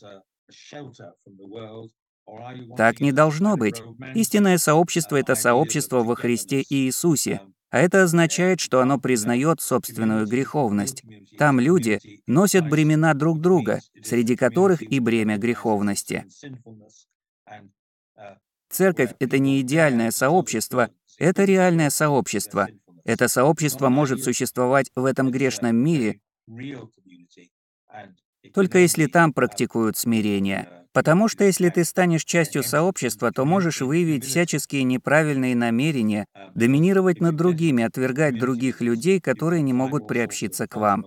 Так не должно быть. Истинное сообщество — это сообщество во Христе и Иисусе. А это означает, что оно признает собственную греховность. Там люди носят бремена друг друга, среди которых и бремя греховности. Церковь — это не идеальное сообщество, это реальное сообщество. Это сообщество может существовать в этом грешном мире, только если там практикуют смирение. Потому что если ты станешь частью сообщества, то можешь выявить всяческие неправильные намерения, доминировать над другими, отвергать других людей, которые не могут приобщиться к вам.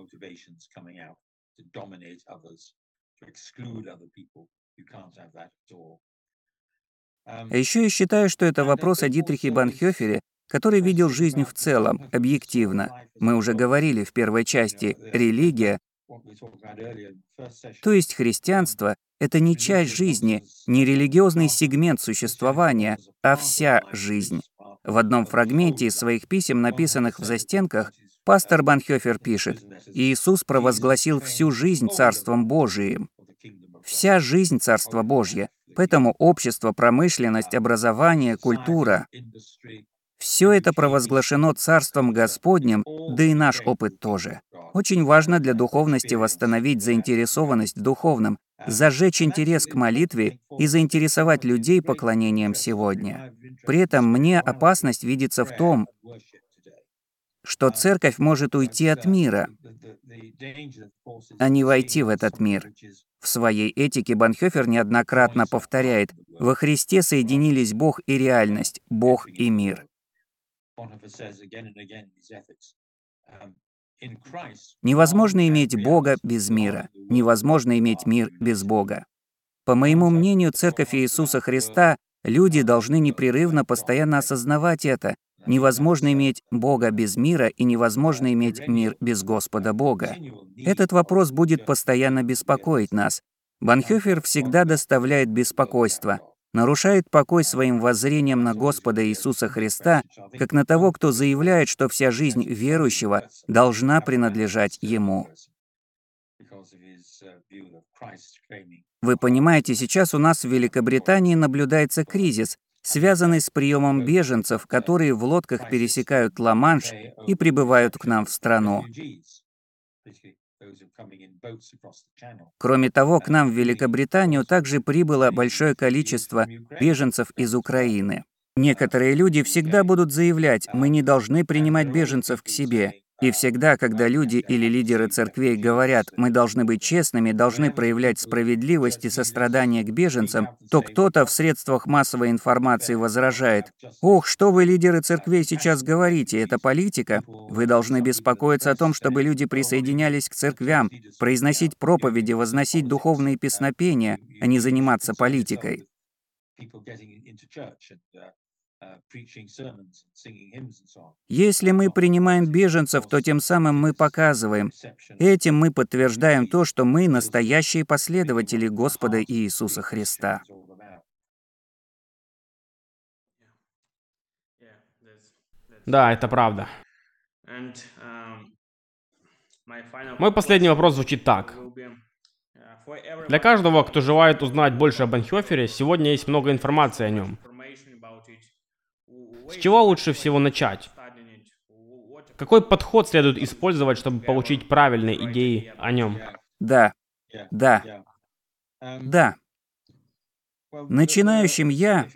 А еще я считаю, что это вопрос о Дитрихе Банхёфере, который видел жизнь в целом, объективно. Мы уже говорили в первой части, религия то есть христианство — это не часть жизни, не религиозный сегмент существования, а вся жизнь. В одном фрагменте из своих писем, написанных в застенках, пастор Банхёфер пишет, «Иисус провозгласил всю жизнь Царством Божиим». Вся жизнь Царства Божье. Поэтому общество, промышленность, образование, культура все это провозглашено Царством Господним, да и наш опыт тоже. Очень важно для духовности восстановить заинтересованность в духовном, зажечь интерес к молитве и заинтересовать людей поклонением сегодня. При этом мне опасность видится в том, что церковь может уйти от мира, а не войти в этот мир. В своей этике Банхёфер неоднократно повторяет, во Христе соединились Бог и реальность, Бог и мир. Невозможно иметь Бога без мира. Невозможно иметь мир без Бога. По моему мнению, Церковь Иисуса Христа, люди должны непрерывно постоянно осознавать это. Невозможно иметь Бога без мира и невозможно иметь мир без Господа Бога. Этот вопрос будет постоянно беспокоить нас. Банхёфер всегда доставляет беспокойство нарушает покой своим воззрением на Господа Иисуса Христа, как на того, кто заявляет, что вся жизнь верующего должна принадлежать Ему. Вы понимаете, сейчас у нас в Великобритании наблюдается кризис, связанный с приемом беженцев, которые в лодках пересекают Ла-Манш и прибывают к нам в страну. Кроме того, к нам в Великобританию также прибыло большое количество беженцев из Украины. Некоторые люди всегда будут заявлять, мы не должны принимать беженцев к себе. И всегда, когда люди или лидеры церквей говорят, мы должны быть честными, должны проявлять справедливость и сострадание к беженцам, то кто-то в средствах массовой информации возражает, «Ох, что вы, лидеры церквей, сейчас говорите, это политика? Вы должны беспокоиться о том, чтобы люди присоединялись к церквям, произносить проповеди, возносить духовные песнопения, а не заниматься политикой». Если мы принимаем беженцев, то тем самым мы показываем, этим мы подтверждаем то, что мы настоящие последователи Господа Иисуса Христа. Да, это правда. Мой последний вопрос звучит так. Для каждого, кто желает узнать больше об Анхёфере, сегодня есть много информации о нем. С чего лучше всего начать? Какой подход следует использовать, чтобы получить правильные идеи о нем? Да, да, да. Начинающим я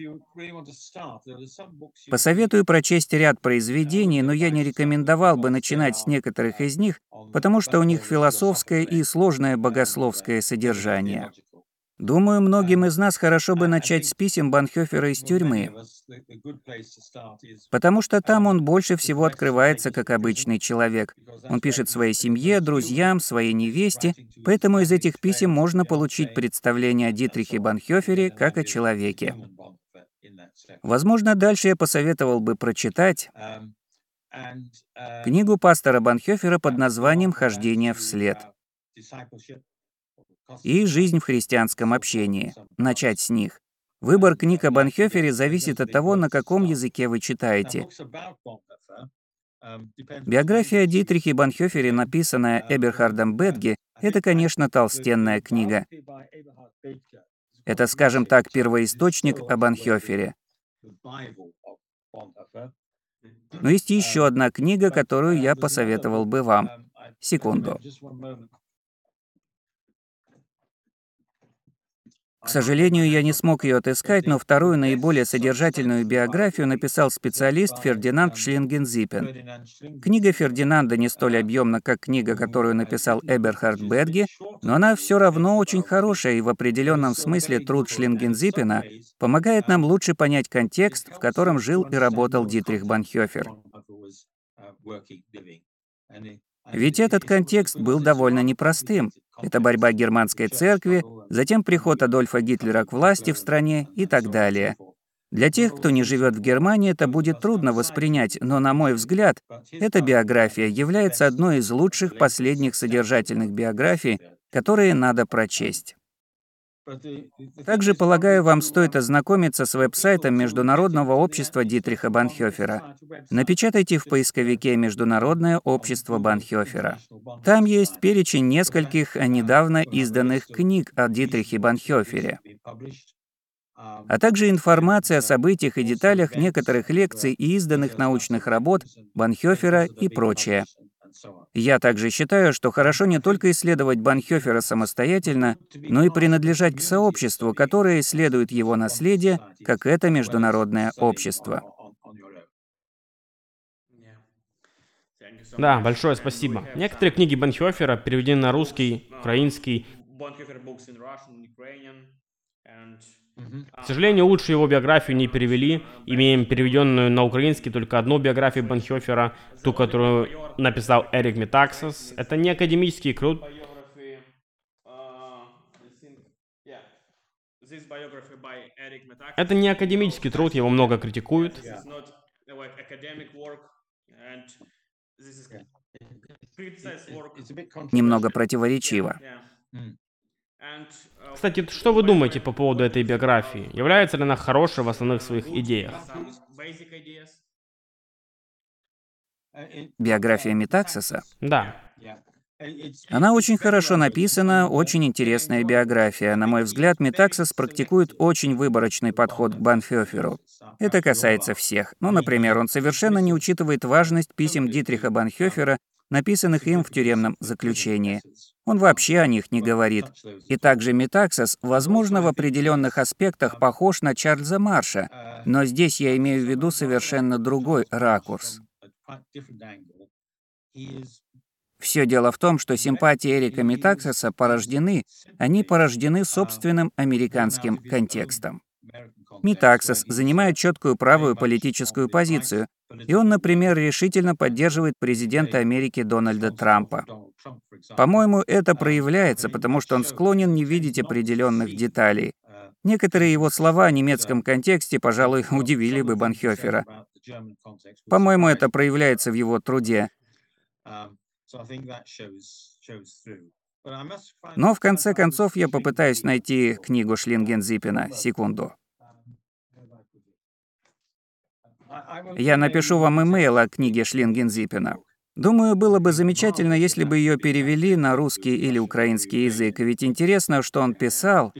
посоветую прочесть ряд произведений, но я не рекомендовал бы начинать с некоторых из них, потому что у них философское и сложное богословское содержание. Думаю, многим из нас хорошо бы начать с писем Банхёфера из тюрьмы, потому что там он больше всего открывается как обычный человек. Он пишет своей семье, друзьям, своей невесте, поэтому из этих писем можно получить представление о Дитрихе Банхёфере как о человеке. Возможно, дальше я посоветовал бы прочитать книгу пастора Банхёфера под названием «Хождение вслед» и жизнь в христианском общении. Начать с них. Выбор книг о Банхёфере зависит от того, на каком языке вы читаете. Биография о Дитрихе Банхёфере, написанная Эберхардом Бетге, это, конечно, толстенная книга. Это, скажем так, первоисточник о Банхёфере. Но есть еще одна книга, которую я посоветовал бы вам. Секунду. К сожалению, я не смог ее отыскать, но вторую, наиболее содержательную биографию написал специалист Фердинанд Шлингензипен. Книга Фердинанда не столь объемна, как книга, которую написал Эберхард Бетге, но она все равно очень хорошая, и в определенном смысле труд Шлингензипена помогает нам лучше понять контекст, в котором жил и работал Дитрих Банхёфер. Ведь этот контекст был довольно непростым. Это борьба германской церкви, затем приход Адольфа Гитлера к власти в стране и так далее. Для тех, кто не живет в Германии, это будет трудно воспринять, но, на мой взгляд, эта биография является одной из лучших последних содержательных биографий, которые надо прочесть. Также, полагаю, вам стоит ознакомиться с веб-сайтом Международного общества Дитриха Банхёфера. Напечатайте в поисковике «Международное общество Банхёфера». Там есть перечень нескольких недавно изданных книг о Дитрихе Банхёфере, а также информация о событиях и деталях некоторых лекций и изданных научных работ Банхёфера и прочее. Я также считаю, что хорошо не только исследовать Банхёфера самостоятельно, но и принадлежать к сообществу, которое исследует его наследие, как это международное общество. Да, большое спасибо. Некоторые книги Банхёфера переведены на русский, украинский. К сожалению, лучше его биографию не перевели. Имеем переведенную на украинский только одну биографию Банхёфера, ту, которую написал Эрик Метаксос. Это не академический труд. Это не академический труд, его много критикуют. Немного противоречиво. Кстати, что вы думаете по поводу этой биографии? Является ли она хорошей в основных своих идеях? Биография Метаксиса? Да. Она очень хорошо написана, очень интересная биография. На мой взгляд, Метаксис практикует очень выборочный подход к Банхёферу. Это касается всех. Ну, например, он совершенно не учитывает важность писем Дитриха Банхёфера, написанных им в тюремном заключении. Он вообще о них не говорит. И также Метаксис, возможно, в определенных аспектах похож на Чарльза Марша, но здесь я имею в виду совершенно другой ракурс. Все дело в том, что симпатии Эрика Метаксиса порождены, они порождены собственным американским контекстом. Метаксис занимает четкую правую политическую позицию, и он, например, решительно поддерживает президента Америки Дональда Трампа. По-моему, это проявляется, потому что он склонен не видеть определенных деталей. Некоторые его слова о немецком контексте, пожалуй, удивили бы Банхёфера. По-моему, это проявляется в его труде. Но в конце концов я попытаюсь найти книгу Шлингензиппена. Секунду. Я напишу вам имейл о книге Шлингензиппена. Думаю, было бы замечательно, если бы ее перевели на русский или украинский язык, ведь интересно, что он писал.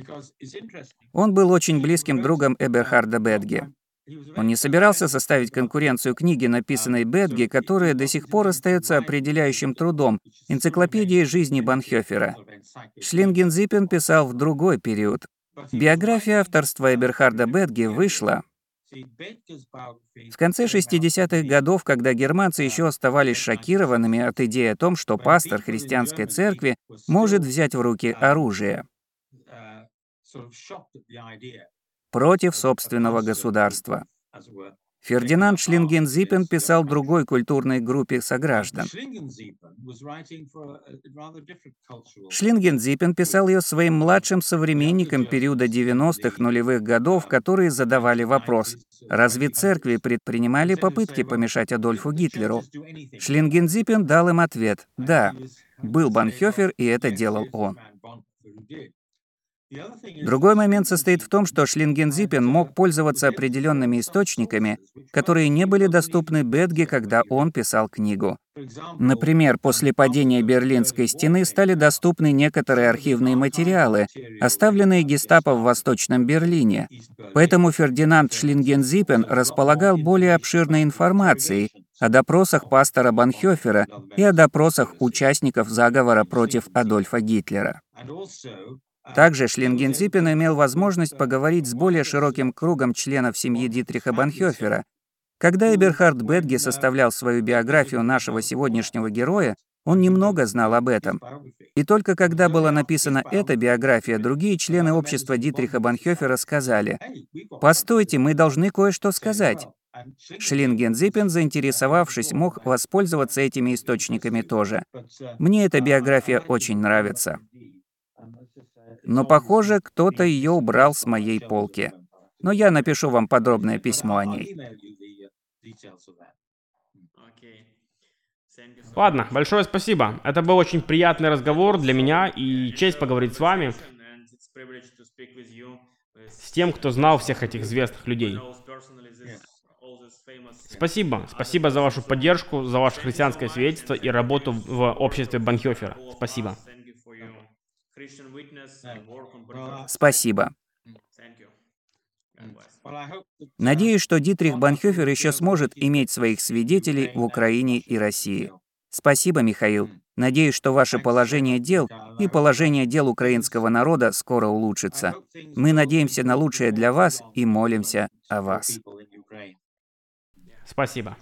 Он был очень близким другом Эберхарда Бетге. Он не собирался составить конкуренцию книге, написанной Бетге, которая до сих пор остается определяющим трудом, энциклопедией жизни Банхёфера. Шлингензиппен писал в другой период. Биография авторства Эберхарда Бетге вышла в конце 60-х годов, когда германцы еще оставались шокированными от идеи о том, что пастор христианской церкви может взять в руки оружие. против собственного государства. Фердинанд Шлингензиппен писал другой культурной группе сограждан. Шлингензиппен писал ее своим младшим современникам периода 90-х нулевых годов, которые задавали вопрос, разве церкви предпринимали попытки помешать Адольфу Гитлеру? Шлингензиппен дал им ответ «да». Был Банхёфер, и это делал он. Другой момент состоит в том, что Шлингензиппен мог пользоваться определенными источниками, которые не были доступны Бетге, когда он писал книгу. Например, после падения Берлинской стены стали доступны некоторые архивные материалы, оставленные гестапо в Восточном Берлине. Поэтому Фердинанд Шлингензиппен располагал более обширной информацией о допросах пастора Банхёфера и о допросах участников заговора против Адольфа Гитлера. Также Шлингензиппен имел возможность поговорить с более широким кругом членов семьи Дитриха Банхёфера. Когда Эберхард Бетге составлял свою биографию нашего сегодняшнего героя, он немного знал об этом. И только когда была написана эта биография, другие члены общества Дитриха Банхёфера сказали, «Постойте, мы должны кое-что сказать». Шлингензиппен, заинтересовавшись, мог воспользоваться этими источниками тоже. Мне эта биография очень нравится но, похоже, кто-то ее убрал с моей полки. Но я напишу вам подробное письмо о ней. Ладно, большое спасибо. Это был очень приятный разговор для меня и честь поговорить с вами, с тем, кто знал всех этих известных людей. Спасибо. Спасибо за вашу поддержку, за ваше христианское свидетельство и работу в обществе Банхёфера. Спасибо. Спасибо. Надеюсь, что Дитрих Банхёфер еще сможет иметь своих свидетелей в Украине и России. Спасибо, Михаил. Надеюсь, что ваше положение дел и положение дел украинского народа скоро улучшится. Мы надеемся на лучшее для вас и молимся о вас. Спасибо.